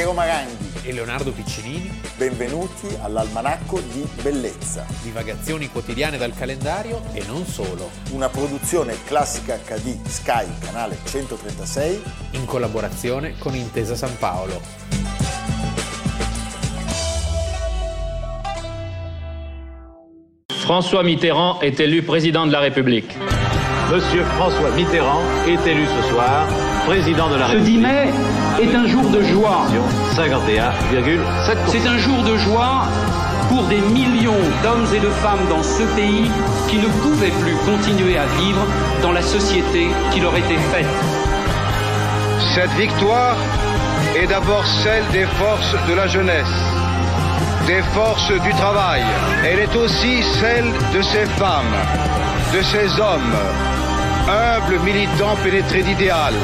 Piero Maranghi e Leonardo Piccinini. Benvenuti all'Almanacco di Bellezza. Divagazioni quotidiane dal calendario e non solo. Una produzione classica HD Sky, canale 136. In collaborazione con Intesa San Paolo. François Mitterrand est élu président de la République. Monsieur François Mitterrand est élu ce soir président de la Ce 10 mai est un jour de joie. 51,7%. C'est un jour de joie pour des millions d'hommes et de femmes dans ce pays qui ne pouvaient plus continuer à vivre dans la société qui leur était faite. Cette victoire est d'abord celle des forces de la jeunesse, des forces du travail. Elle est aussi celle de ces femmes, de ces hommes, humbles militants pénétrés d'idéal.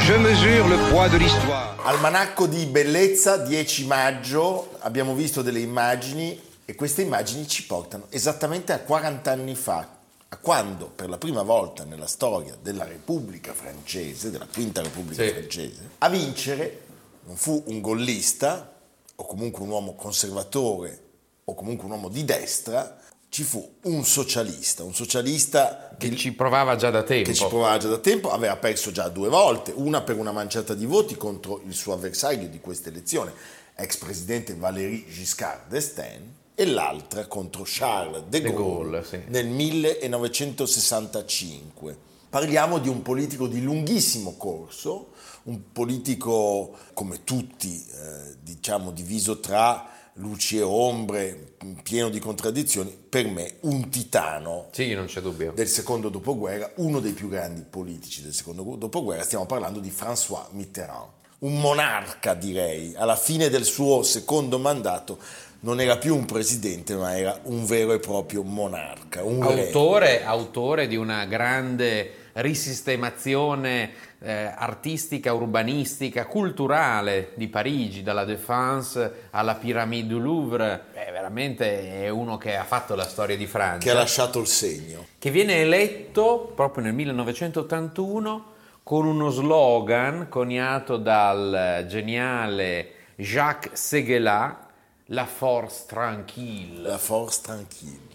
Je mesure le poids de l'histoire. Almanacco di bellezza, 10 maggio, abbiamo visto delle immagini e queste immagini ci portano esattamente a 40 anni fa, a quando per la prima volta nella storia della Repubblica francese, della Quinta Repubblica Sì. francese, a vincere non fu un gollista o comunque un uomo conservatore o comunque un uomo di destra, ci fu un socialista, un socialista Che ci provava già da tempo. che ci provava già da tempo, aveva perso già due volte, una per una manciata di voti contro il suo avversario di questa elezione, ex presidente Valéry Giscard d'Estaing, e l'altra contro Charles de De Gaulle, Gaulle, sì. nel 1965. Parliamo di un politico di lunghissimo corso, un politico come tutti, eh, diciamo, diviso tra luci e ombre, pieno di contraddizioni, per me un titano Sì, non c'è dubbio. del secondo dopoguerra, uno dei più grandi politici del secondo dopoguerra, stiamo parlando di François Mitterrand, un monarca direi, alla fine del suo secondo mandato non era più un presidente ma era un vero e proprio monarca, un re. Autore, autore di una grande risistemazione eh, artistica, urbanistica, culturale di Parigi, dalla Défense alla Pyramide du Louvre. È veramente è uno che ha fatto la storia di Francia. che ha lasciato il segno. che viene eletto proprio nel 1981 con uno slogan coniato dal geniale Jacques Seguela, La force tranquille, La force tranquille.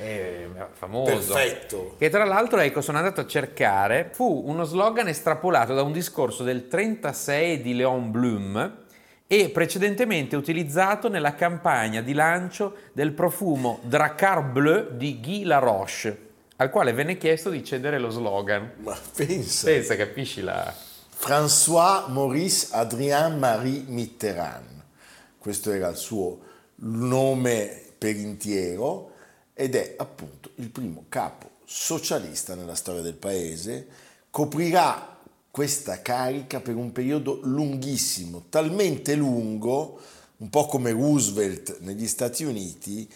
È famoso. Perfetto. Che tra l'altro, ecco, sono andato a cercare, fu uno slogan estrapolato da un discorso del 36 di Léon Blum e precedentemente utilizzato nella campagna di lancio del profumo Dracar Bleu di Guy Laroche, al quale venne chiesto di cedere lo slogan. Ma pensa. Senza, capisci la... François Maurice Adrien Marie Mitterrand. Questo era il suo nome per intero ed è appunto il primo capo socialista nella storia del paese. Coprirà questa carica per un periodo lunghissimo, talmente lungo, un po' come Roosevelt negli Stati Uniti,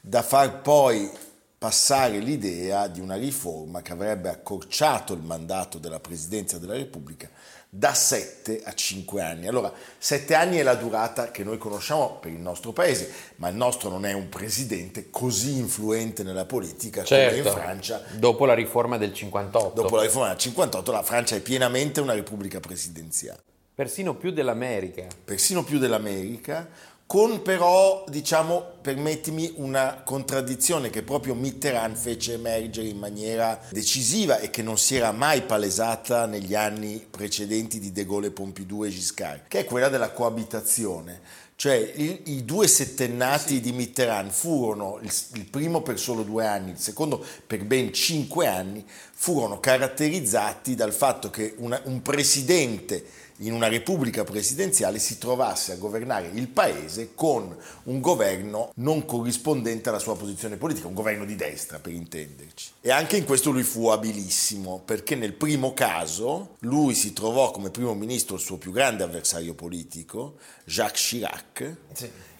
da far poi passare l'idea di una riforma che avrebbe accorciato il mandato della Presidenza della Repubblica da 7 a 5 anni. Allora, 7 anni è la durata che noi conosciamo per il nostro paese, ma il nostro non è un presidente così influente nella politica come in Certo, Francia. dopo la riforma del 58. Dopo la riforma del 58 la Francia è pienamente una repubblica presidenziale Persino più dell'America. persino più dell'America, con però, diciamo, permettimi, una contraddizione che proprio Mitterrand fece emergere in maniera decisiva e che non si era mai palesata negli anni precedenti di De Gaulle, Pompidou e Giscard, che è quella della coabitazione. Cioè i, i due settennati di Mitterrand furono, il, il primo per solo due anni, il secondo per ben cinque anni, furono caratterizzati dal fatto che una- un presidente in una repubblica presidenziale si trovasse a governare il paese con un governo non corrispondente alla sua posizione politica, un governo di destra per intenderci. E anche in questo lui fu abilissimo, perché nel primo caso lui si trovò come primo ministro il suo più grande avversario politico, Jacques Chirac,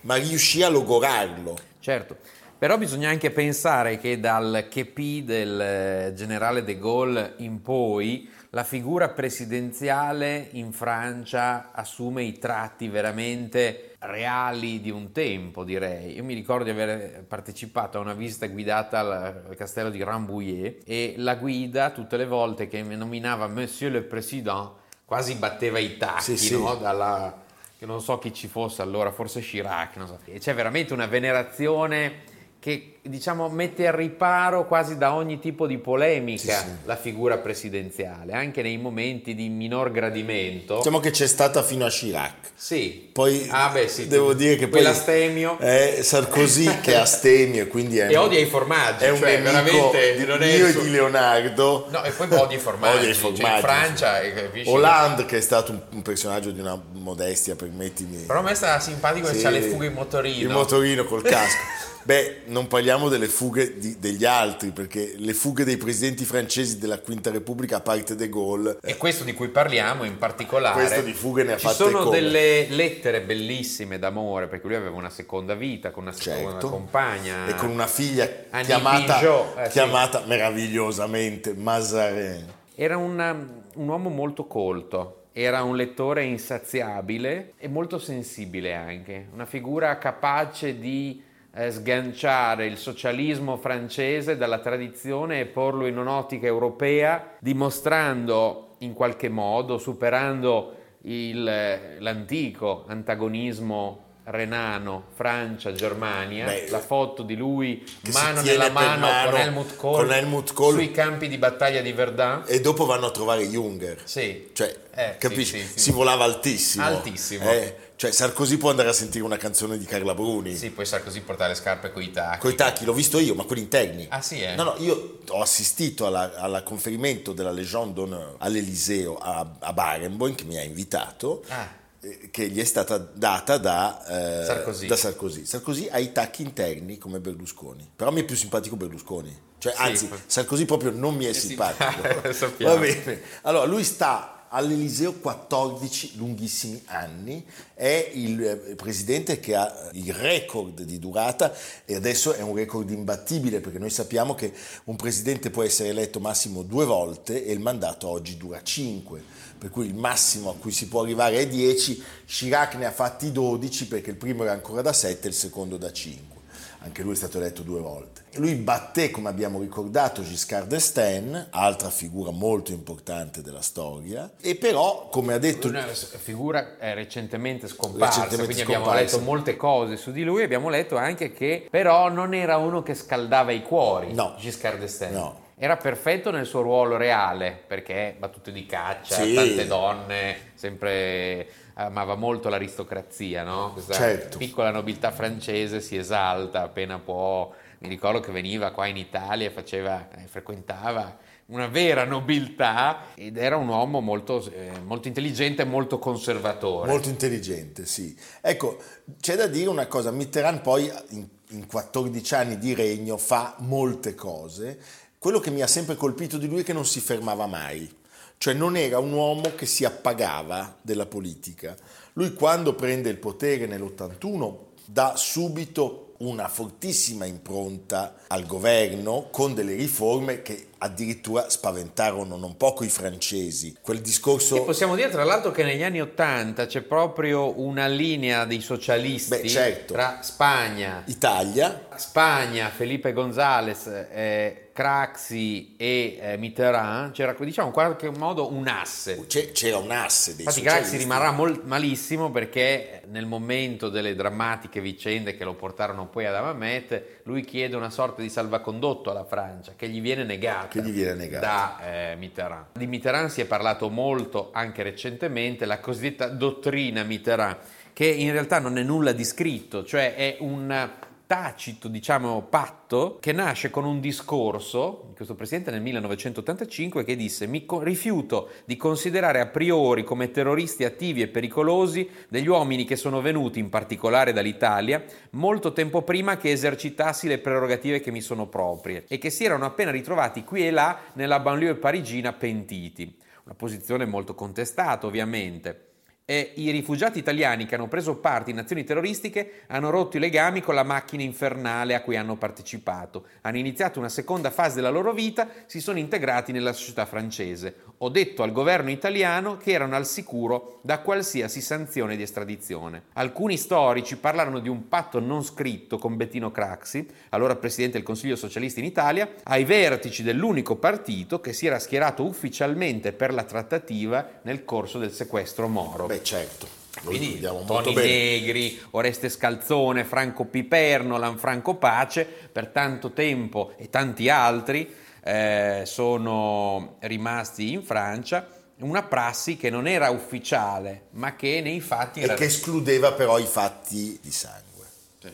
ma riuscì a logorarlo. Certo, però bisogna anche pensare che dal chepi del eh, generale de Gaulle in poi la figura presidenziale in Francia assume i tratti veramente reali di un tempo, direi. Io mi ricordo di aver partecipato a una visita guidata al, castello di Rambouillet e la guida tutte le volte che mi nominava Monsieur le Président quasi batteva i tacchi, Sì, sì. no? Dalla- che non so chi ci fosse allora, forse Chirac, non so. E c'è veramente una venerazione che diciamo mette al riparo quasi da ogni tipo di polemica Sì, sì. la figura presidenziale, anche nei momenti di minor gradimento. Diciamo che c'è stata fino a Chirac. Sì. Poi ah, beh, sì, devo dire che poi quell'astemio. è Sarkozy che è astemio e quindi è E odia i formaggi, è un cioè, nemico veramente di, non e suo- di Leonardo. No, e poi odia i formaggi. Odia i cioè, formaggi, in Francia, eh, capisci? Hollande che è stato un, un personaggio di una modestia, permettimi. Però a me sta simpatico che c'ha le fughe in motorino. Il motorino col casco. Beh, non parliamo delle fughe di- degli altri, perché le fughe dei presidenti francesi della Quinta Repubblica, a parte De Gaulle, E questo di cui parliamo in particolare. Questo di fughe ne ha Ci fatte sono come. delle lettere bellissime d'amore, perché lui aveva una seconda vita con una seconda certo, compagna. e con una figlia Annie chiamata, Pinjot, eh, sì. chiamata meravigliosamente Mazarin. Era un, un uomo molto colto, era un lettore insaziabile e molto sensibile anche, una figura capace di eh, sganciare il socialismo francese dalla tradizione e porlo in un'ottica europea, dimostrando in qualche modo, superando il- l'antico antagonismo renano Francia-Germania, Beh, la foto di lui mano nella mano, mano con Helmut Kohl, con Helmut Kohl. sui campi di battaglia di Verdun. E dopo vanno a trovare Junger. Sì. Cioè, Eh, capisci? sì, sì. Si volava altissimo. Altissimo. Eh, cioè, Sarkozy può andare a sentire una canzone di Carla Bruni. Sì, poi Sarkozy portare le scarpe con i tacchi. Coi tacchi, l'ho visto io, ma quelli interni. Ah, sì, eh? No, no, io ho assistito alla, alla conferimento della Légion d'honneur all'Eliseo a, a Barenboim, che mi ha invitato, Ah. Eh, che gli è stata data da, eh, Sarkozy. da Sarkozy. Sarkozy ha i tacchi interni come Berlusconi, però mi è più simpatico Berlusconi. Cioè, Sì. anzi, Sarkozy proprio non mi è, simpatico. Va bene. Allora, lui sta all'Eliseo 14 lunghissimi anni, è il eh, presidente che ha il record di durata e adesso è un record imbattibile perché noi sappiamo che un presidente può essere eletto massimo due volte e il mandato oggi dura 5, per cui il massimo a cui si può arrivare è 10, Chirac ne ha fatti 12 perché il primo era ancora da 7 e il secondo da 5 anche lui è stato eletto due volte. Lui batté, come abbiamo ricordato, Giscard d'Estaing, altra figura molto importante della storia, e però, come ha detto... Una figura è recentemente scomparsa, Recentemente quindi abbiamo scomparsa. letto molte cose su di lui, abbiamo letto anche che però non era uno che scaldava i cuori, No. Giscard d'Estaing. No. Era perfetto nel suo ruolo reale, perché battute di caccia, Sì. tante donne, sempre amava molto l'aristocrazia, no? Questa Certo. piccola nobiltà francese si esalta appena può. Mi ricordo che veniva qua in Italia e faceva, eh, frequentava una vera nobiltà ed era un uomo molto, eh, molto intelligente e molto conservatore. Molto intelligente, sì. Ecco, c'è da dire una cosa, Mitterrand poi in, in 14 anni di regno fa molte cose. Quello che mi ha sempre colpito di lui è che non si fermava mai. Cioè non era un uomo che si appagava della politica. Lui quando prende il potere nell'81 dà subito una fortissima impronta al governo con delle riforme che addirittura spaventarono non poco i francesi. Quel discorso... E possiamo dire tra l'altro che negli anni Ottanta c'è proprio una linea dei socialisti Beh, certo. tra Spagna, Italia, Spagna, Felipe González, eh, Craxi e eh, Mitterrand, c'era diciamo in qualche modo un asse. c'è- c'era un asse dei Infatti. Craxi rimarrà mol- malissimo perché nel momento delle drammatiche vicende che lo portarono poi ad Amamet, lui chiede una sorta di salvacondotto alla Francia che gli viene negata Che gli viene negata. da eh, Mitterrand. Di Mitterrand si è parlato molto anche recentemente, la cosiddetta dottrina Mitterrand, che in realtà non è nulla di scritto, cioè è un tacito, diciamo, patto che nasce con un discorso di questo presidente nel 1985 che disse mi co- rifiuto di considerare a priori come terroristi attivi e pericolosi degli uomini che sono venuti in particolare dall'Italia molto tempo prima che esercitassi le prerogative che mi sono proprie e che si erano appena ritrovati qui e là nella banlieue parigina pentiti. Una posizione molto contestata ovviamente. E i rifugiati italiani che hanno preso parte in azioni terroristiche hanno rotto i legami con la macchina infernale a cui hanno partecipato, hanno iniziato una seconda fase della loro vita, si sono integrati nella società francese. Ho detto al governo italiano che erano al sicuro da qualsiasi sanzione di estradizione. Alcuni storici parlarono di un patto non scritto con Bettino Craxi, allora presidente del Consiglio Socialista in Italia, ai vertici dell'unico partito che si era schierato ufficialmente per la trattativa nel corso del sequestro Moro. Beh, certo. Lo Quindi ricordiamo molto Toni bene. Negri, Oreste Scalzone, Franco Piperno, Lanfranco Pace, per tanto tempo e tanti altri eh, sono rimasti in Francia. Una prassi che non era ufficiale, ma che nei fatti e era che escludeva però i fatti di sangue,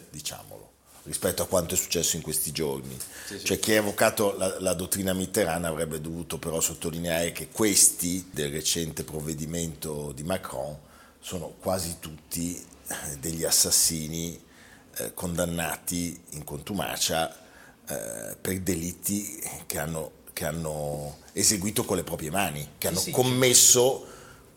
diciamolo, rispetto a quanto è successo in questi giorni. Cioè chi ha evocato la, la dottrina mitterrand avrebbe dovuto però sottolineare che questi del recente provvedimento di Macron sono quasi tutti eh, degli assassini eh, condannati in contumacia eh, per delitti che hanno, che hanno eseguito con le proprie mani, che hanno sì, commesso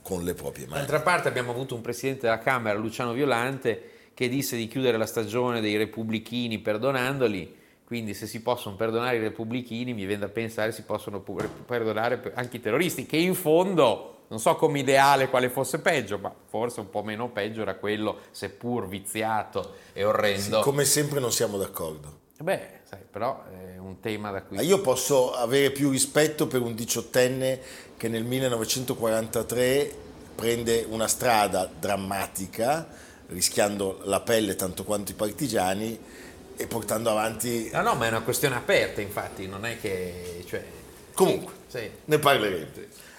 con le proprie mani. D'altra parte abbiamo avuto un presidente della Camera, Luciano Violante, che disse di chiudere la stagione dei repubblichini perdonandoli, quindi se si possono perdonare i repubblichini mi viene da pensare si possono perdonare anche i terroristi, che in fondo non so come ideale quale fosse peggio, ma forse un po' meno peggio era quello, seppur viziato e orrendo. Come sempre non siamo d'accordo. Beh, sai, però è un tema da cui... Io posso avere più rispetto per un diciottenne che nel 1943 prende una strada drammatica, rischiando la pelle tanto quanto i partigiani e portando avanti... No, no, ma è una questione aperta, infatti, non è che... Cioè, Comunque, sì. ne parleremo.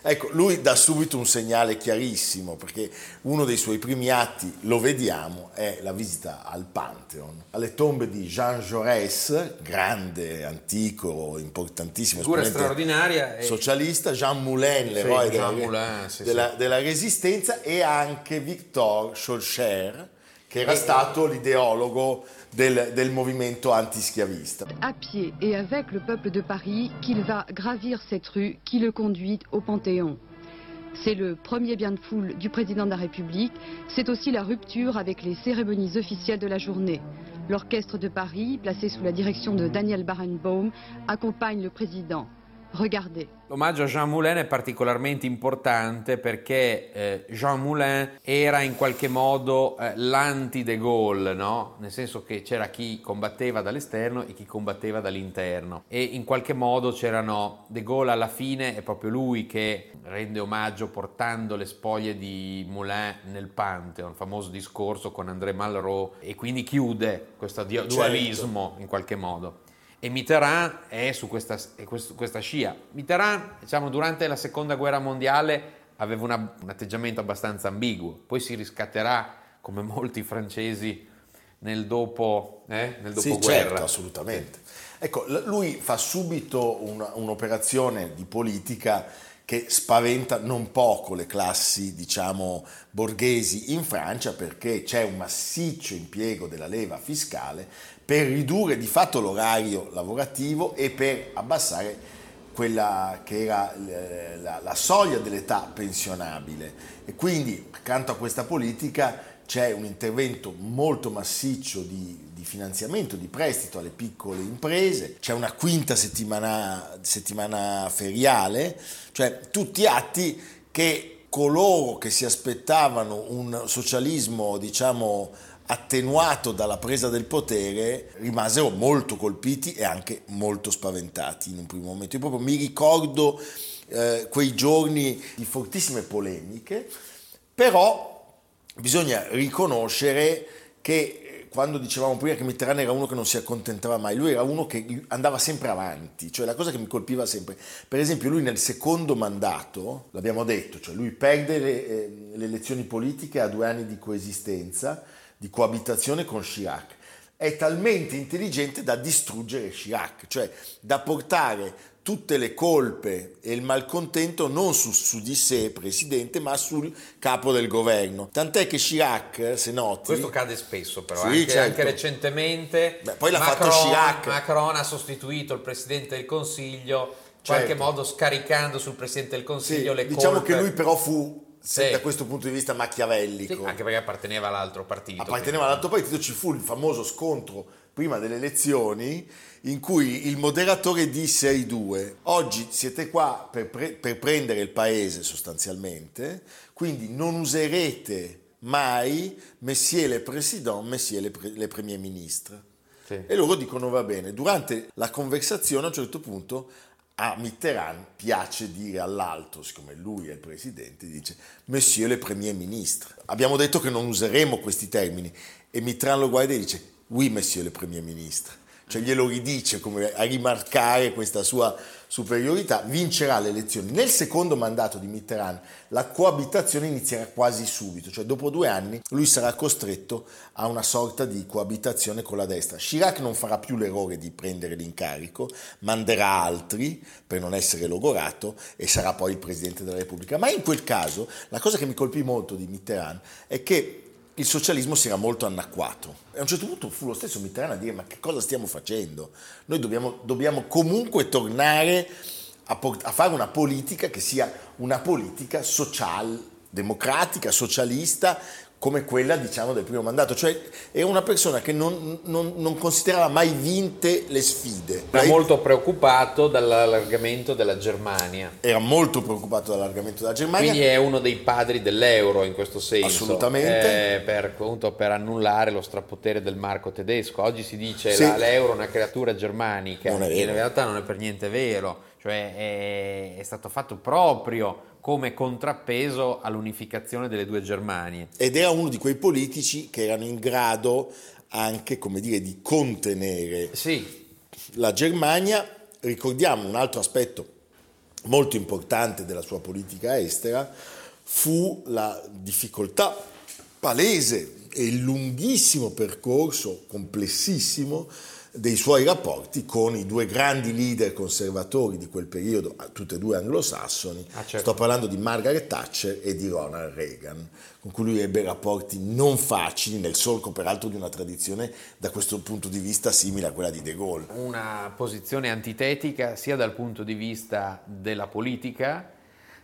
Ecco, lui dà subito un segnale chiarissimo, perché uno dei suoi primi atti, lo vediamo, è la visita al Pantheon, alle tombe di Jean Jaurès, grande, antico, importantissimo Figura straordinaria socialista, Jean Moulin, l'eroe Jean della, Moulin, sì, della- sì. della resistenza, e anche Victor Schœlcher, che era stato l'ideologo del, del movimento antischiavista. à pied et avec le peuple de Paris qu'il va gravir cette rue qui le conduit au Panthéon. C'est le premier bien de foule du président de la République. C'est aussi la rupture avec les cérémonies officielles de la journée. L'orchestre de Paris, placé sous la direction de Daniel Barenbaum, accompagne le président. Regardez. L'omaggio a Jean Moulin è particolarmente importante perché eh, Jean Moulin era in qualche modo eh, l'anti-De Gaulle, no? nel senso che c'era chi combatteva dall'esterno e chi combatteva dall'interno e in qualche modo c'erano De Gaulle alla fine è proprio lui che rende omaggio portando le spoglie di Moulin nel Pantheon, famoso discorso con André Malraux e quindi chiude questo dia- dualismo in qualche modo. E Mitterrand è su questa, è questo- questa scia. Mitterrand, diciamo, durante la seconda guerra mondiale aveva una- un atteggiamento abbastanza ambiguo, poi si riscatterà come molti francesi nel dopo, eh, nel Sì, dopoguerra. certo, assolutamente. Ecco, lui fa subito una- un'operazione di politica che spaventa non poco le classi, diciamo, borghesi in Francia perché c'è un massiccio impiego della leva fiscale per ridurre di fatto l'orario lavorativo e per abbassare quella che era la, la soglia dell'età pensionabile. E quindi accanto a questa politica c'è un intervento molto massiccio di, di finanziamento, di prestito alle piccole imprese, c'è una quinta settimana, settimana feriale, cioè tutti atti che coloro che si aspettavano un socialismo, diciamo, attenuato dalla presa del potere, rimasero molto colpiti e anche molto spaventati in un primo momento. Io proprio mi ricordo eh, quei giorni di fortissime polemiche, però bisogna riconoscere che eh, quando dicevamo prima che Mitterrand era uno che non si accontentava mai, lui era uno che andava sempre avanti, cioè la cosa che mi colpiva sempre, per esempio lui nel secondo mandato, l'abbiamo detto, cioè lui perde le, eh, le elezioni politiche a due anni di coesistenza, di coabitazione con Chirac, è talmente intelligente da distruggere Chirac, cioè da portare tutte le colpe e il malcontento non su, su di sé, presidente, ma sul capo del governo. Tant'è che Chirac, se noti... Questo cade spesso però, Sì, anche, certo. anche recentemente Beh, poi l'ha Macron, fatto Chirac. Macron ha sostituito il Presidente del Consiglio, in qualche Certo. modo scaricando sul Presidente del Sì, Consiglio le diciamo colpe. che lui però fu, Sì. da questo punto di vista, machiavellico. Sì, anche perché apparteneva all'altro partito. apparteneva all'altro partito, ci fu il famoso scontro prima delle elezioni in cui il moderatore disse ai due oggi siete qua per, pre- per prendere il paese sostanzialmente, quindi non userete mai Messier le Président, Messier le, pre- le Premier Ministre. Sì. E loro dicono va bene. Durante la conversazione a un certo punto a Mitterrand piace dire all'alto, siccome lui è il presidente, dice Monsieur le Premier Ministre. Abbiamo detto che non useremo questi termini e Mitterrand lo guarda e dice Oui, Monsieur le Premier Ministre cioè glielo ridice come a rimarcare questa sua superiorità, vincerà le elezioni. Nel secondo mandato di Mitterrand la coabitazione inizierà quasi subito, cioè dopo due anni lui sarà costretto a una sorta di coabitazione con la destra. Chirac non farà più l'errore di prendere l'incarico, manderà altri per non essere logorato e sarà poi il Presidente della Repubblica. Ma in quel caso la cosa che mi colpì molto di Mitterrand è che il socialismo si era molto anacquato. E a un certo punto fu lo stesso Mitterrand a dire ma che cosa stiamo facendo? Noi dobbiamo, dobbiamo comunque tornare a, port- a, fare una politica che sia una politica social, democratica, socialista, come quella diciamo del primo mandato, cioè era una persona che non, non, non considerava mai vinte le sfide. Era molto preoccupato dall'allargamento della Germania. Era molto preoccupato dall'allargamento della Germania. Quindi è uno dei padri dell'euro in questo senso. Assolutamente. Eh, per, appunto, per annullare lo strapotere del marco tedesco. Oggi si dice sì. l'euro è una creatura germanica, in realtà non è per niente vero, cioè è, è stato fatto proprio come contrappeso all'unificazione delle due Germanie. Ed era uno di quei politici che erano in grado anche, come dire, di contenere sì. la Germania. Ricordiamo un altro aspetto molto importante della sua politica estera fu la difficoltà palese e il lunghissimo percorso complessissimo dei suoi rapporti con i due grandi leader conservatori di quel periodo, tutte e due anglosassoni. Ah, certo. Sto parlando di Margaret Thatcher e di Ronald Reagan, con cui lui ebbe rapporti non facili, nel solco peraltro di una tradizione da questo punto di vista simile a quella di De Gaulle. Una posizione antitetica sia dal punto di vista della politica,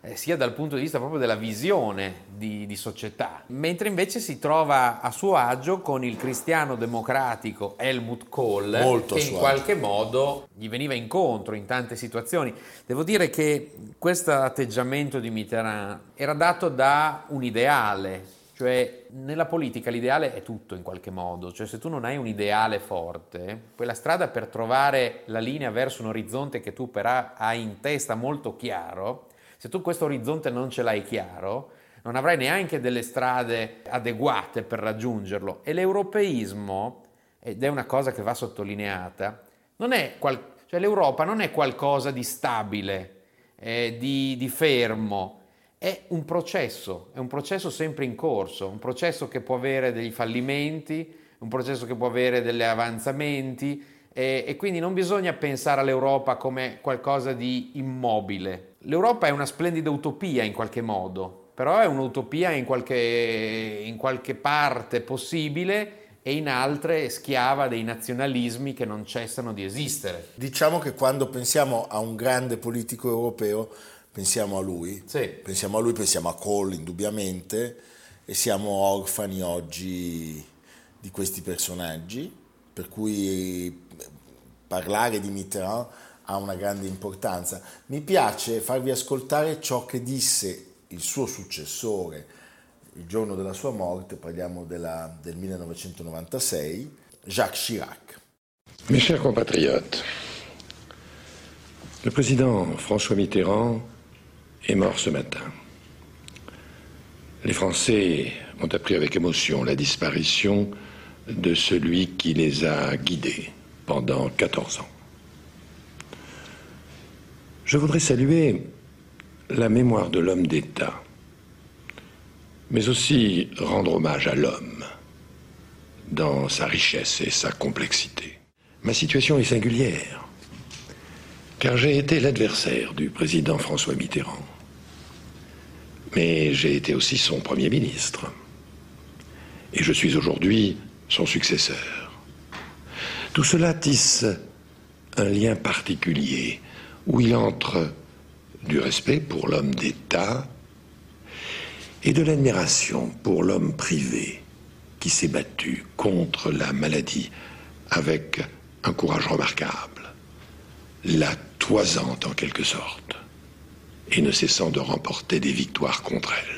eh, sia dal punto di vista proprio della visione di, di, società, mentre invece si trova a suo agio con il cristiano democratico Helmut Kohl, Molto che in qualche modo gli veniva incontro in tante situazioni. Devo dire che questo atteggiamento di Mitterrand era dato da un ideale, cioè, nella politica l'ideale è tutto in qualche modo, cioè se tu non hai un ideale forte, poi la strada per trovare la linea verso un orizzonte che tu però hai in testa molto chiaro, se tu questo orizzonte non ce l'hai chiaro, non avrai neanche delle strade adeguate per raggiungerlo. E l'europeismo, ed è una cosa che va sottolineata, non è qual- cioè l'Europa non è qualcosa di stabile, eh, di, di fermo, è un processo, è un processo sempre in corso, un processo che può avere degli fallimenti, un processo che può avere degli avanzamenti, e, e quindi non bisogna pensare all'Europa come qualcosa di immobile. L'Europa è una splendida utopia in qualche modo, però è un'utopia in qualche, in qualche parte possibile e in altre schiava dei nazionalismi che non cessano di esistere. Diciamo che quando pensiamo a un grande politico europeo pensiamo a lui, sì. pensiamo a lui, pensiamo a Kohl indubbiamente e siamo orfani oggi di questi personaggi per cui parlare di Mitterrand ha una grande importanza. Mi piace farvi ascoltare ciò che disse il suo successore il giorno della sua morte, parliamo della, del 1996, Jacques Chirac. Mes chers compatriotes, le président François Mitterrand est mort ce matin. Les Français ont appris avec émotion la disparition de celui qui les a guidés pendant 14 ans. Je voudrais saluer la mémoire de l'homme d'État, mais aussi rendre hommage à l'homme dans sa richesse et sa complexité. Ma situation est singulière, car j'ai été l'adversaire du président François Mitterrand, mais j'ai été aussi son Premier ministre, et je suis aujourd'hui son successeur. Tout cela tisse un lien particulier où il entre du respect pour l'homme d'État et de l'admiration pour l'homme privé qui s'est battu contre la maladie avec un courage remarquable, la toisante en quelque sorte, et ne cessant de remporter des victoires contre elle.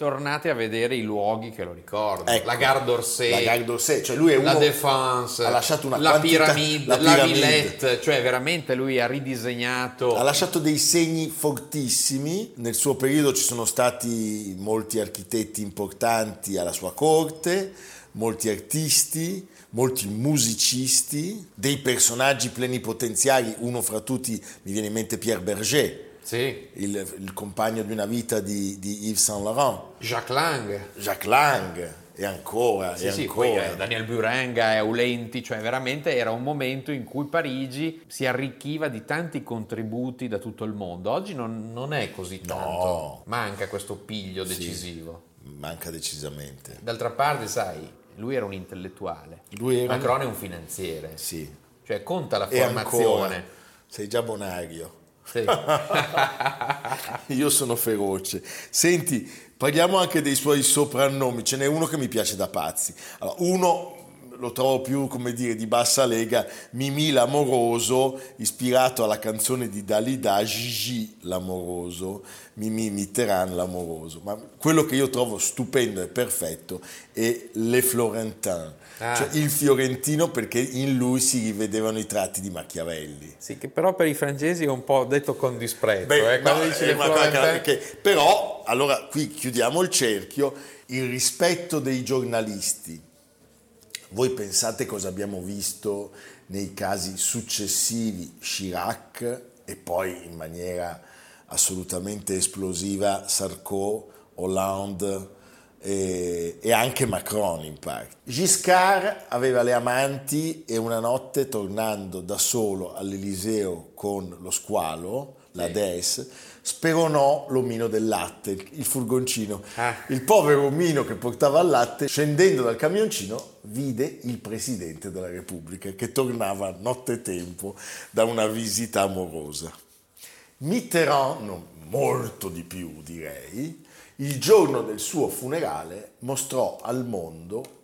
Tornate a vedere i luoghi che lo ricordano. Ecco, la Gare d'Orsay, la Gare d'Orsay, cioè lui è la uno- Défense, ha lasciato una la, quantità- piramide, la la, piramide. Villette, cioè veramente lui ha ridisegnato. Ha lasciato dei segni fortissimi, nel suo periodo ci sono stati molti architetti importanti alla sua corte, molti artisti, molti musicisti, dei personaggi plenipotenziari, uno fra tutti mi viene in mente Pierre Berger, Sì, il, il compagno di una vita di, di Yves Saint Laurent, Jacques Lang. Jacques Lang e ancora, Sì, e sì, ancora. poi eh, Daniel Burenga e Aulenti, cioè veramente era un momento in cui Parigi si arricchiva di tanti contributi da tutto il mondo. Oggi non, non è così tanto, No. manca questo piglio decisivo. Manca decisamente. D'altra parte, sai, lui era un intellettuale, Lui era- Macron è un finanziere, Sì. cioè conta la E ancora, formazione. sei già bonario. Sì. Io sono feroce. Senti, parliamo anche dei suoi soprannomi. Ce n'è uno che mi piace da pazzi. Allora, uno lo trovo più, come dire, di bassa lega, Mimì l'amoroso, ispirato alla canzone di Dalida, Gigi l'amoroso, Mimì Mitterrand l'amoroso. Ma quello che io trovo stupendo e perfetto è Le Florentin, Ah. cioè il fiorentino perché in lui si rivedevano i tratti di Machiavelli. Sì, che però per i francesi è un po' detto con disprezzo. Beh, eh, no, eh, Florentin- che- però, allora qui chiudiamo il cerchio, il rispetto dei giornalisti. Voi pensate cosa abbiamo visto nei casi successivi Chirac e poi in maniera assolutamente esplosiva Sarko, Hollande e, e anche Macron in parte. Giscard aveva le amanti e una notte tornando da solo all'Eliseo con lo squalo, la Des, speronò l'omino del latte, il furgoncino. Ah. Il povero omino che portava il latte, scendendo dal camioncino, vide il Presidente della Repubblica che tornava nottetempo da una visita amorosa. Mitterrand, no, molto di più direi, il giorno del suo funerale mostrò al mondo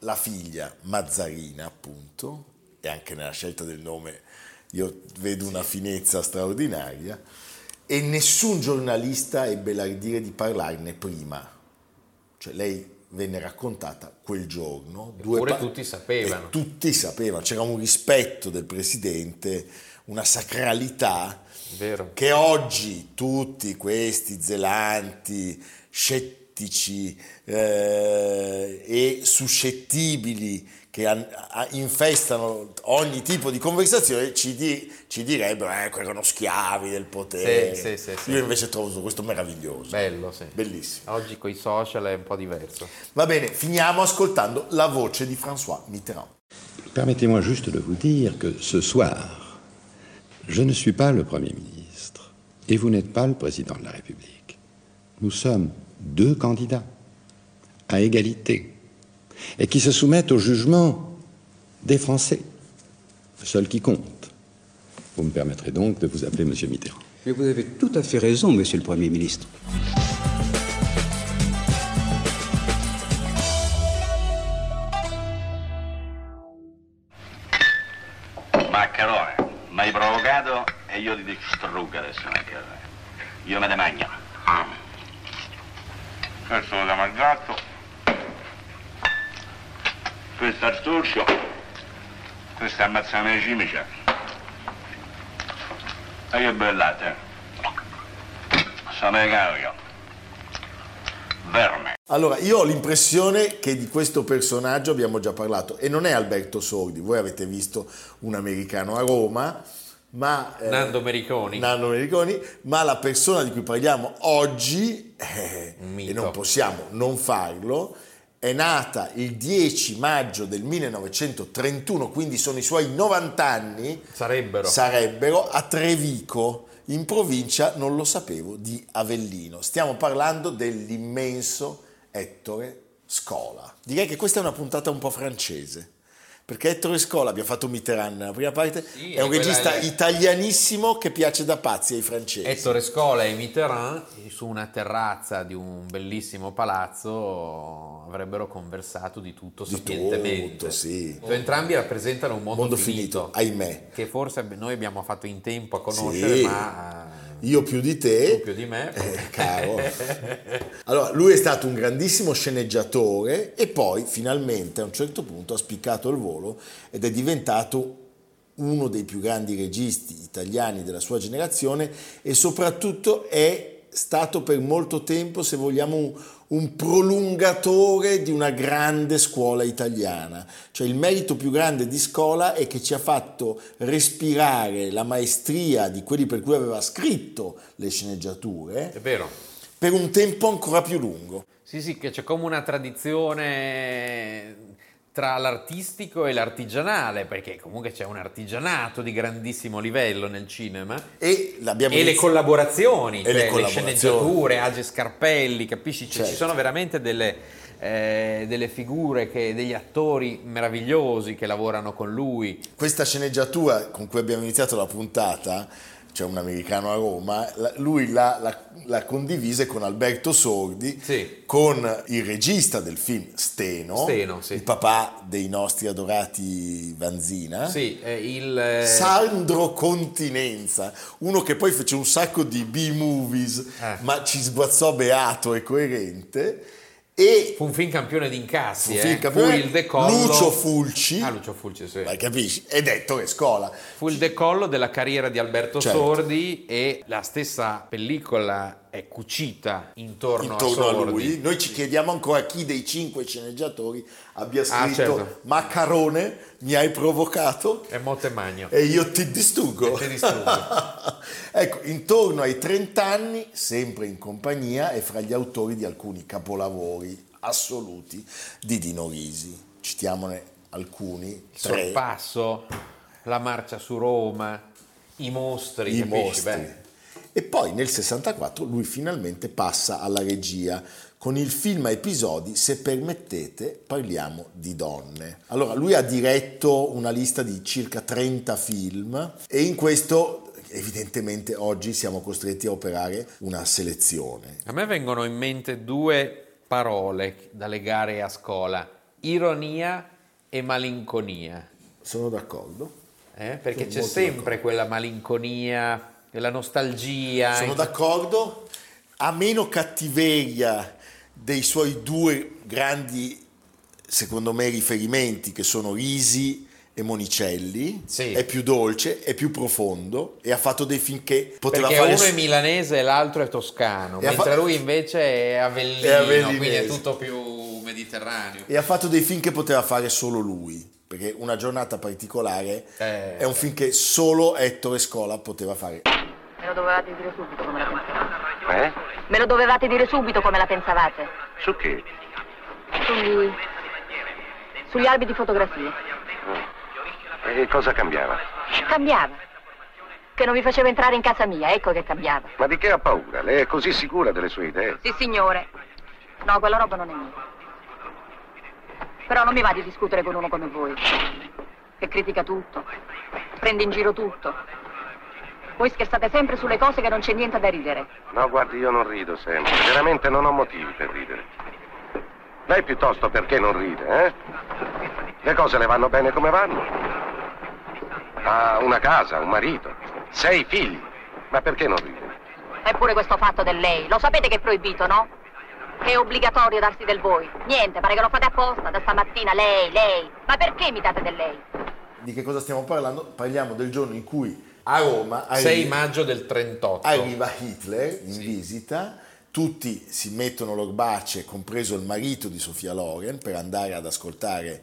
la figlia Mazzarina, appunto, e anche nella scelta del nome io vedo una finezza straordinaria, e nessun giornalista ebbe l'ardire di parlarne prima. Cioè lei venne raccontata quel giorno. Eppure tutti sapevano. tutti sapevano, c'era un rispetto del presidente, una sacralità Vero. che oggi tutti questi zelanti, scettici eh, e suscettibili che infestano ogni tipo di conversazione ci, di- ci direbbero ecco erano schiavi del potere. Sì, sì, sì, sì. Io invece trovo questo meraviglioso. Bello, sì. Bellissimo. Oggi con i social è un po' diverso. Va bene, finiamo ascoltando la voce di François Mitterrand. Permettez-moi juste de vous dire que ce soir, je ne suis pas le Premier ministre et vous n'êtes pas le Président de la République. Nous sommes deux candidats à égalité et qui se soumettent au jugement des Français, seul qui compte. Vous me permettrez donc de vous appeler Monsieur Mitterrand. Mais vous avez tout à fait raison, monsieur le Premier ministre. Maccherone, mi hai provocato e io ti distruggo adesso, Maccherone. Io me ne mangio. Mm. Questo lo diamo al gatto. Questo è il storcio. Questo è ammazzare le cimice. E che bellate. Sono io. Verme. Allora, io ho l'impressione che di questo personaggio abbiamo già parlato e non è Alberto Sordi, voi avete visto un americano a Roma, ma... eh, Nando Mericoni. Nando Mericoni, ma la persona di cui parliamo oggi, eh, e non possiamo non farlo, è nata il 10 maggio del 1931, quindi sono i suoi 90 anni, Sarebbero. sarebbero a Trevico, in provincia, non lo sapevo, di Avellino. Stiamo parlando dell'immenso Ettore Scola. Direi che questa è una puntata un po' francese. Perché Ettore Scola, abbiamo fatto Mitterrand nella prima parte, Sì, è un regista è- italianissimo che piace da pazzi ai francesi. Ettore Scola e Mitterrand su una terrazza di un bellissimo palazzo avrebbero conversato di tutto Di sapientemente. tutto, sì. Entrambi rappresentano un mondo, Mondo finito, finito, ahimè. che forse noi abbiamo fatto in tempo a conoscere, Sì. ma io più di te, Tu più di me. Eh, caro. Allora, lui è stato un grandissimo sceneggiatore e poi finalmente a un certo punto ha spiccato il volo ed è diventato uno dei più grandi registi italiani della sua generazione e soprattutto è stato per molto tempo, se vogliamo, un, un prolungatore di una grande scuola italiana. Cioè il merito più grande di Scola è che ci ha fatto respirare la maestria di quelli per cui aveva scritto le sceneggiature È vero. per un tempo ancora più lungo. Sì, sì, che c'è come una tradizione tra l'artistico e l'artigianale, perché comunque c'è un artigianato di grandissimo livello nel cinema. E, E le collaborazioni, E cioè le le, collaborazioni. sceneggiature, Age Scarpelli, capisci? Cioè, Certo. Ci sono veramente delle, eh, delle figure, che, degli attori meravigliosi che lavorano con lui. Questa sceneggiatura con cui abbiamo iniziato la puntata, c'è un americano a Roma, la- lui l'ha, l'ha- l'ha condivisa con Alberto Sordi, Sì. con il regista del film Steno, Steno, sì. il papà dei nostri adorati Vanzina. Sì, eh, il... eh, Sandro Continenza, uno che poi fece un sacco di B-movies, Eh. ma ci sguazzò beato e coerente. E fu un film campione di incassi, fu eh. fu il decollo... Lucio Fulci, Ah, Lucio Fulci, sì. capisci? Ed Ettore Scola. Fu il decollo della carriera di Alberto Certo. Sordi e la stessa pellicola è cucita intorno, intorno a a lui. Noi ci chiediamo ancora chi dei cinque sceneggiatori abbia Ah, scritto certo. Maccarone, mi hai provocato È Motte Magno. e io ti distruggo. E ti distruggo. ecco, intorno ai 30 anni, sempre in compagnia e fra gli autori di alcuni capolavori assoluti di Dino Risi. Citiamone alcuni, Il sorpasso, la marcia su Roma, i mostri, i mostri. Beh, E poi nel 64 lui finalmente passa alla regia con il film a episodi Se permettete parliamo di donne. Allora lui ha diretto una lista di circa 30 film e in questo evidentemente oggi siamo costretti a operare una selezione. A me vengono in mente due parole da legare a scuola, ironia e malinconia. Sono d'accordo? eh? Perché Sono c'è sempre quella malinconia, quella nostalgia. Sono in- d'accordo, ha meno cattiveria dei suoi due grandi, secondo me, riferimenti che sono Risi e Monicelli, Sì. è più dolce, è più profondo e ha fatto dei film che poteva Perché fare... uno è milanese e l'altro è toscano, E mentre fa- lui invece è avellino, È avellinese. quindi è tutto più mediterraneo. E ha fatto dei film che poteva fare solo lui, perché Una giornata particolare Eh. è un film che solo Ettore Scola poteva fare. Me lo dovevate dire subito come la pensavate. Eh? Me lo dovevate dire subito come la pensavate. Su che? Sugli... sugli albi di fotografie. E cosa cambiava? Cambiava. Che non mi faceva entrare in casa mia, ecco che cambiava. Ma di che ha paura? Lei è così sicura delle sue idee? Sì, signore. No, quella roba non è mia. Però non mi va di discutere con uno come voi, che critica tutto, prende in giro tutto. Voi scherzate sempre sulle cose che non c'è niente da ridere. No, guardi, io non rido sempre. Veramente non ho motivi per ridere. Lei piuttosto perché non ride, eh? Le cose le vanno bene come vanno. Ha una casa, un marito, sei figli. Ma perché non ride? Eppure questo fatto del lei, lo sapete che è proibito, no? Che è obbligatorio darsi del voi. Niente, pare che lo fate apposta, da stamattina, lei, lei. Ma perché imitate del lei? Di che cosa stiamo parlando? Parliamo del giorno in cui a Roma 6 arriva- maggio del 38. Arriva Hitler in visita, tutti si mettono l'orbace, compreso il marito di Sofia Loren, per andare ad ascoltare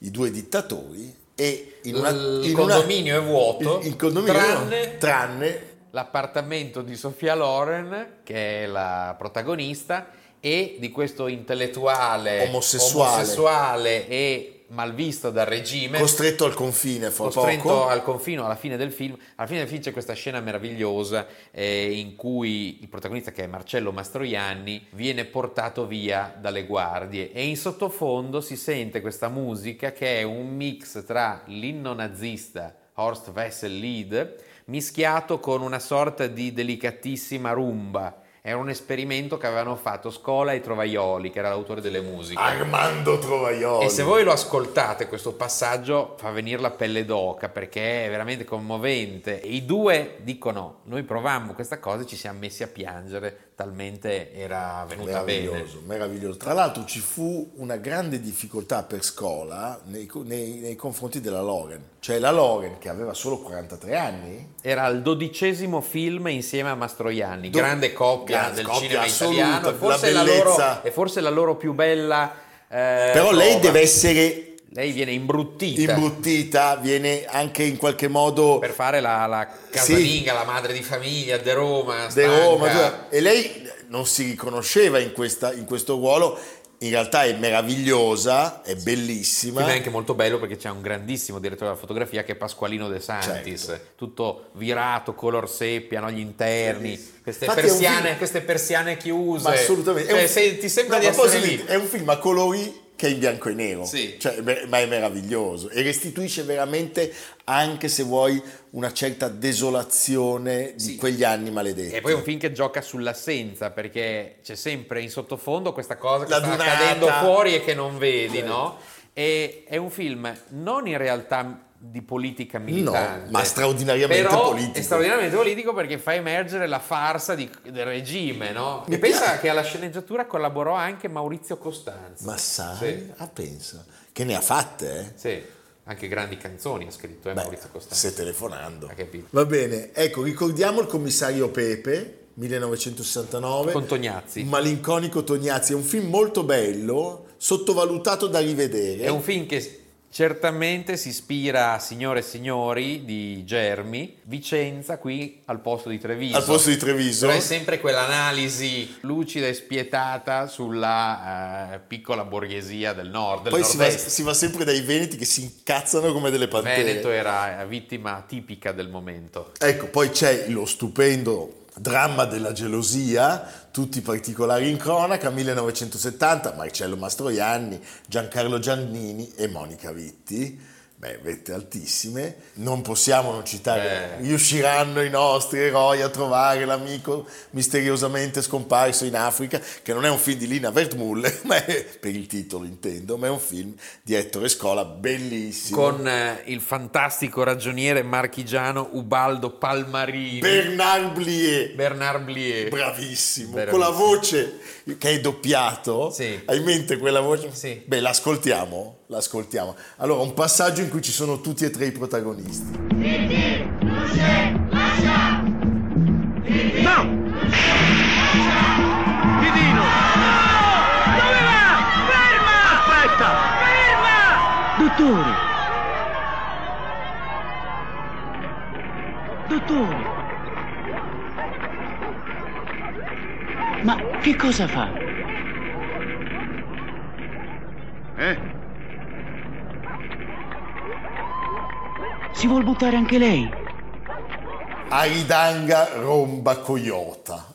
i due dittatori e in una, il in una- condominio è vuoto, il, il condominio tranne- tranne l'appartamento di Sofia Loren, che è la protagonista, e di questo intellettuale Omosessuale. omosessuale e malvisto dal regime. costretto al confine fra costretto poco. al confino alla fine del film. Alla fine del film c'è questa scena meravigliosa eh, in cui il protagonista, che è Marcello Mastroianni, viene portato via dalle guardie e in sottofondo si sente questa musica che è un mix tra l'inno nazista Horst Wessel Lied mischiato con una sorta di delicatissima rumba Era un esperimento che avevano fatto Scola e Trovaioli, che era l'autore delle musiche. Armando Trovaioli. E se voi lo ascoltate, questo passaggio fa venire la pelle d'oca perché è veramente commovente. E i due dicono: Noi provammo questa cosa e ci siamo messi a piangere, talmente era venuta meraviglioso, bene. Meraviglioso. Tra l'altro ci fu una grande difficoltà per Scola nei, nei, nei confronti della Loren. Cioè la Loren, che aveva solo 43 anni, Era il dodicesimo film insieme a Mastroianni, Do- grande coppia grande del coppia cinema assoluta, italiano. e Forse la la loro, bellezza. è forse la loro più bella. eh, però lei prova. deve essere Lei viene imbruttita. imbruttita, viene anche in qualche modo per fare la, la casalinga, la madre di famiglia de Roma. De. Roma, cioè, e lei non si riconosceva in, questa- in questo ruolo, in realtà è meravigliosa, è bellissima. film è anche molto bello perché c'è un grandissimo direttore della fotografia che è Pasqualino De Santis, Certo. tutto virato, color seppia, no? gli interni, queste persiane, queste persiane chiuse. Ma assolutamente. Cioè, un- se- ti sembra No, di essere lì. È un film a colori che è in bianco e nero, Sì. Cioè, ma è meraviglioso e restituisce veramente, anche se vuoi, una certa desolazione di Sì. quegli anni maledetti. E poi è un film che gioca sull'assenza perché c'è sempre in sottofondo questa cosa che La sta dunata. accadendo fuori e che non vedi, Certo. no? E è un film non in realtà di politica militante. ma straordinariamente però politico. È straordinariamente politico perché fa emergere la farsa di- del regime, no? Mi E pensa piace. che alla sceneggiatura collaborò anche Maurizio Costanzo. Ma sai, Sì. ah, pensa, che ne ha fatte, eh? Sì, anche grandi canzoni ha scritto eh, Beh, Maurizio Costanzo. stai telefonando. Ha capito. Va bene, ecco, ricordiamo il commissario Pepe, 1969. Con Tognazzi. Malinconico Tognazzi, è un film molto bello, sottovalutato da rivedere. È un film che certamente si ispira a Signore e Signori di Germi, Vicenza qui al posto di Treviso. Al posto di Treviso. Però è sempre quell'analisi lucida e spietata sulla eh, piccola borghesia del nord, del Poi si va, si va sempre dai veneti che si incazzano come delle pantere. Veneto era vittima tipica del momento. Ecco, poi c'è lo stupendo dramma della gelosia, tutti i particolari in cronaca, 1970, Marcello Mastroianni, Giancarlo Giannini e Monica Vitti. Beh, vette altissime. Non possiamo non citare, Beh. riusciranno i nostri eroi a trovare l'amico misteriosamente scomparso in Africa, che non è un film di Lina Wertmuller, ma è, per il titolo intendo, ma è un film di Ettore Scola, bellissimo. Con eh, il fantastico ragioniere marchigiano Ubaldo Palmarini. Bernard Blier. Bernard Blier. Bravissimo, Bravissimo. con la voce che è doppiato. Sì. Hai in mente quella voce? Sì. Beh, l'ascoltiamo, l'ascoltiamo. Allora, un passaggio in cui ci sono tutti e tre i protagonisti. Didino! Dove va? Ferma! Aspetta! Ferma! Dottore! Dottore! Ma che cosa fa? Eh? Si vuol buttare anche lei? Aridanga romba coiota.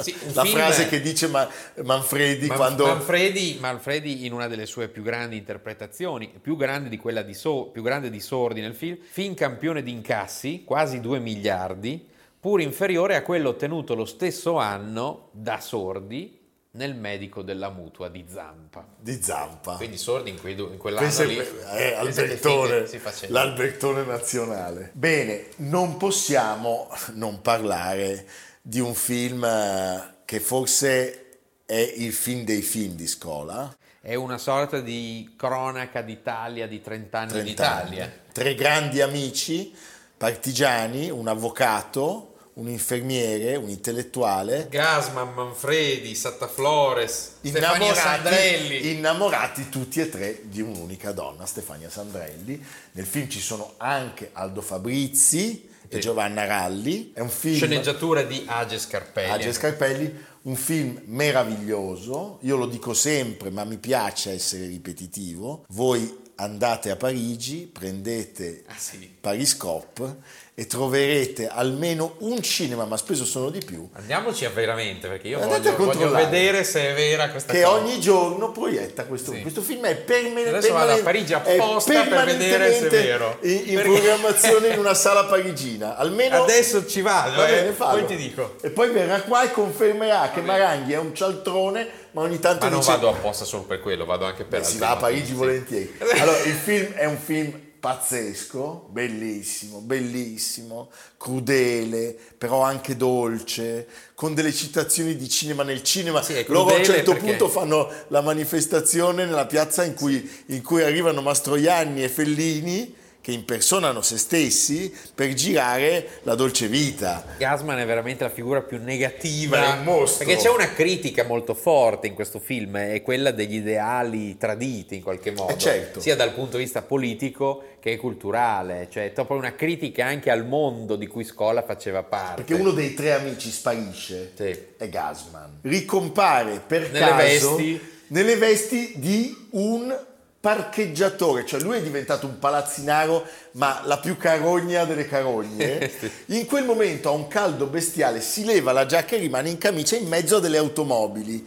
Sì, La film- frase che dice Ma- Manfredi Man- quando... Manfredi, Manfredi in una delle sue più grandi interpretazioni, più grande di quella di, So- più grande di Sordi nel film, film campione di incassi, quasi 2 miliardi, pur inferiore a quello ottenuto lo stesso anno da Sordi nel medico della mutua di Zampa. Di Zampa. Quindi Sordi in, quei du- in quell'anno Pensa- lì... eh, che Albertone, l'Albertone nazionale. Bene, non possiamo non parlare di un film eh, che forse è il film dei film di Scola. È una sorta di cronaca d'Italia di 30 anni 30 d'Italia. anni. Tre grandi amici, partigiani, un avvocato, un infermiere, un intellettuale, Gasman, Manfredi, Sattaflores, Stefania Sandrelli. innamorati, innamorati tutti e tre di un'unica donna, Stefania Sandrelli. Nel film ci sono anche Aldo Fabrizi e Sì. Giovanna Ralli. È un film... Sceneggiatura di Age Scarpelli. Age Scarpelli, un film meraviglioso, io lo dico sempre, ma mi piace essere ripetitivo. Voi andate a Parigi, prendete Ah, sì. Pariscope e troverete almeno un cinema, ma spesso sono di più, Andiamoci a veramente, perché io voglio, voglio vedere se è vera questa che cosa. ogni giorno proietta questo, Sì. questo film. È permanente. Adesso vado a Parigi apposta per vedere se è vero. In, in Perché- programmazione in una sala parigina. Almeno Adesso ci vado, Va bene, eh, poi ti dico. E poi verrà qua e confermerà che Maranghi è un cialtrone, ma ogni tanto Ma non dice vado apposta solo per quello, vado anche per Beh, si va a Parigi sì. volentieri. Allora, il film è un film pazzesco, bellissimo, bellissimo, crudele, però anche dolce, con delle citazioni di cinema nel cinema. Sì, Loro a un certo perché- punto fanno la manifestazione nella piazza in cui, in cui arrivano Mastroianni e Fellini che impersonano se stessi per girare la dolce vita. Gasman è veramente la figura più negativa. È un mostro. Perché c'è una critica molto forte in questo film, è quella degli ideali traditi in qualche modo, Eh, certo. sia dal punto di vista politico che culturale, cioè è proprio una critica anche al mondo di cui Scola faceva parte. Perché uno dei tre amici sparisce Sì. è Gasman. Ricompare per Nelle caso vesti. nelle vesti di un parcheggiatore, cioè lui è diventato un palazzinaro, ma la più carogna delle carogne. In quel momento ha un caldo bestiale, si leva la giacca e rimane in camicia in mezzo a delle automobili.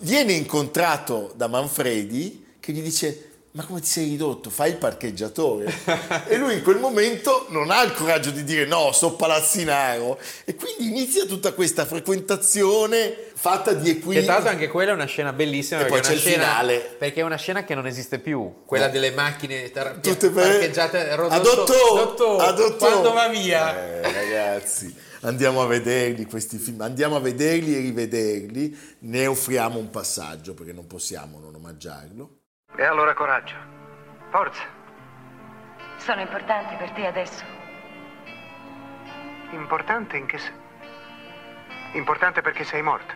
Viene incontrato da Manfredi che gli dice ma come ti sei ridotto? Fai il parcheggiatore. e lui in quel momento non ha il coraggio di dire no, so palazzinaro. E quindi inizia tutta questa frequentazione fatta di Che equilibri. tra l'altro anche quella è una scena bellissima E poi c'è il scena, finale. perché è una scena che non esiste più, quella Eh. delle macchine tar- Tutte per- parcheggiate Rodotto- Adotto, Dotto, adotto. quando va via. Eh, ragazzi, andiamo a vederli questi film, andiamo a vederli e rivederli, ne offriamo un passaggio perché non possiamo non omaggiarlo. E allora coraggio. Forza. Sono importanti per te adesso. Importante in che senso? Importante perché sei morta.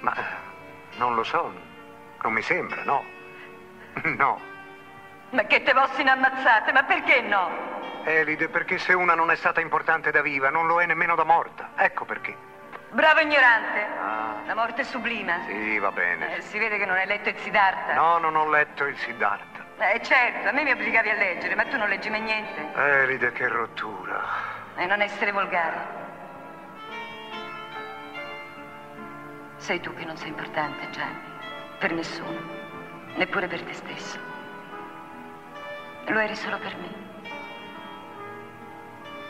Ma eh, non lo so. Non mi sembra, no. No. Ma che te vossino ammazzate, ma perché no? Elide, perché se una non è stata importante da viva, non lo è nemmeno da morta. Ecco perché. Bravo ignorante. Ah. La morte è sublime. Sì, va bene. Eh, si vede che non hai letto il Siddhartha. No, non ho letto il Siddhartha. Eh, certo, a me mi obbligavi a leggere, ma tu non leggi mai niente. Elide, che rottura. E non essere volgare. Sei tu che non sei importante, Gianni. Per nessuno. Neppure per te stesso. Lo eri solo per me.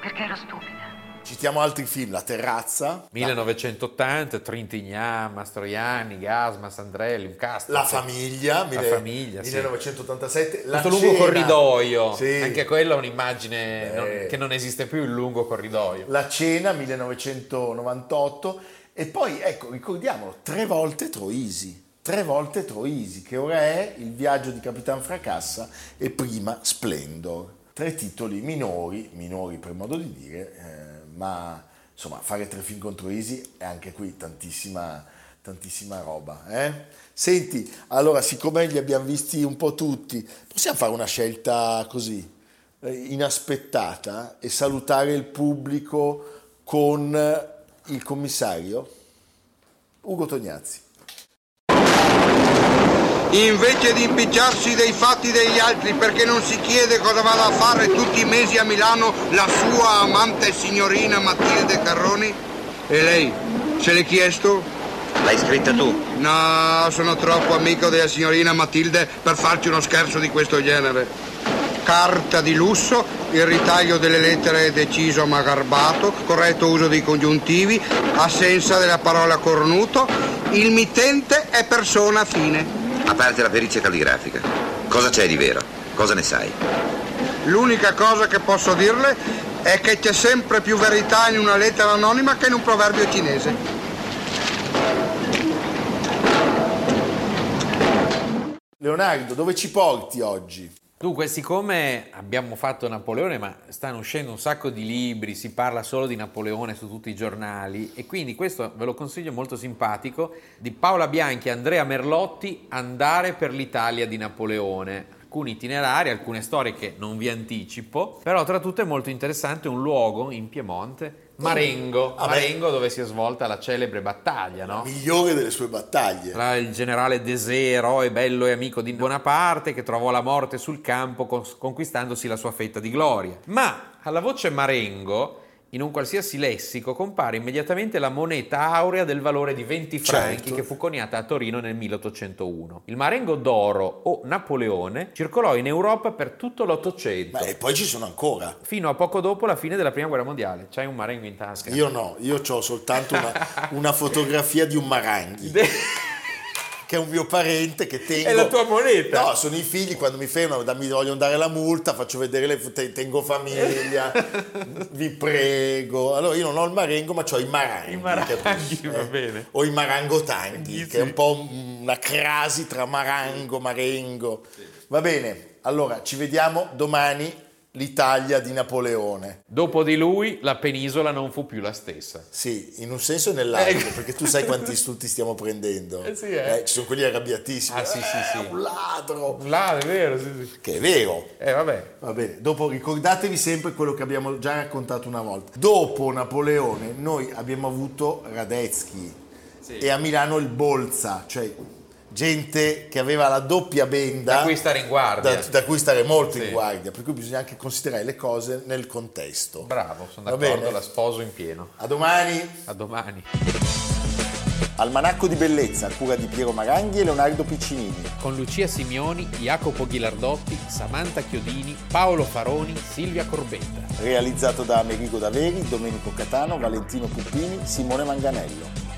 Perché ero stupida. Citiamo altri film, La terrazza, 1980, Trintignant, Mastroianni, Gasman, Sandrelli, un cast. La famiglia, La mille- famiglia, sì. 1987, La Questo lungo cena. corridoio, Sì. anche quella è un'immagine non- che non esiste più, il lungo corridoio. La cena 1998 e poi ecco ricordiamolo tre volte Troisi tre volte Troisi che ora è il viaggio di Capitan Fracassa e prima Splendor tre titoli minori minori per modo di dire eh, ma insomma fare tre film con Troisi è anche qui tantissima tantissima roba eh? senti allora siccome li abbiamo visti un po' tutti possiamo fare una scelta così eh, inaspettata e salutare il pubblico con il commissario Ugo Tognazzi. Invece di impicciarsi dei fatti degli altri perché non si chiede cosa vada a fare tutti i mesi a Milano la sua amante signorina Matilde Carroni? E lei? Se l'è chiesto? L'hai scritta tu? No, sono troppo amico della signorina Matilde per farci uno scherzo di questo genere. Carta di lusso, il ritaglio delle lettere è deciso ma garbato, corretto uso dei congiuntivi, assenza della parola cornuto, il mittente è persona fine. A parte la perizia calligrafica, cosa c'è di vero? Cosa ne sai? L'unica cosa che posso dirle è che c'è sempre più verità in una lettera anonima che in un proverbio cinese. Leonardo, dove ci porti oggi? Dunque, siccome abbiamo fatto Napoleone, ma stanno uscendo un sacco di libri, si parla solo di Napoleone su tutti i giornali, e quindi questo ve lo consiglio molto simpatico, di Paola Bianchi e Andrea Merlotti, Andare per l'Italia di Napoleone. Alcuni itinerari, alcune storie che non vi anticipo, però tra tutte è molto interessante un luogo in Piemonte, Marengo, Ah. Marengo dove si è svolta la celebre battaglia, no? Migliore delle sue battaglie. Tra il generale Desé, eroe bello e amico di Bonaparte, che trovò la morte sul campo conquistandosi la sua fetta di gloria. Ma alla voce Marengo, in un qualsiasi lessico, compare immediatamente la moneta aurea del valore di 20 franchi Certo. che fu coniata a Torino nel 1801. Il Marengo d'oro o Napoleone circolò in Europa per tutto l'Ottocento. E poi ci sono ancora. Fino a poco dopo la fine della Prima Guerra Mondiale. C'hai un Marengo in tasca. Io no, io ho soltanto una, una fotografia di un Maranghi. che è un mio parente che tengo. È la tua moneta? No, sono i figli, quando mi fermano, da- mi vogliono dare la multa, faccio vedere, le, te- tengo famiglia, vi prego. Allora io non ho il marengo, ma ho i maranghi. I maranghi, va Eh, bene. O i marangotanghi, Sì, che è un sì. po' una crasi tra marango, marengo. Va bene, allora ci vediamo domani, l'Italia di Napoleone. Dopo di lui la penisola non fu più la stessa. Sì, in un senso e nell'altro, Eh. perché tu sai quanti insulti stiamo prendendo. Eh sì, eh. ci sono quelli arrabbiatissimi. Ah, sì, sì, sì. "Eh, Un ladro! Là, è vero, sì, sì. Che è vero. Eh, vabbè. Va bene, dopo ricordatevi sempre quello che abbiamo già raccontato una volta. Dopo Napoleone noi abbiamo avuto Radetzky e a Milano il Bolza, cioè gente che aveva la doppia benda Da cui stare in guardia. da, da cui stare molto Sì. in guardia, per cui bisogna anche considerare le cose nel contesto. Bravo, sono d'accordo, la sposo in pieno. A domani! A domani. Almanacco di bellezza a cura di Piero Maranghi e Leonardo Piccinini. Con Lucia Simioni, Jacopo Ghilardotti, Samantha Chiodini, Paolo Faroni, Silvia Corbetta. Realizzato da Amerigo Daveri, Domenico Catano, Valentino Puppini, Simone Manganello.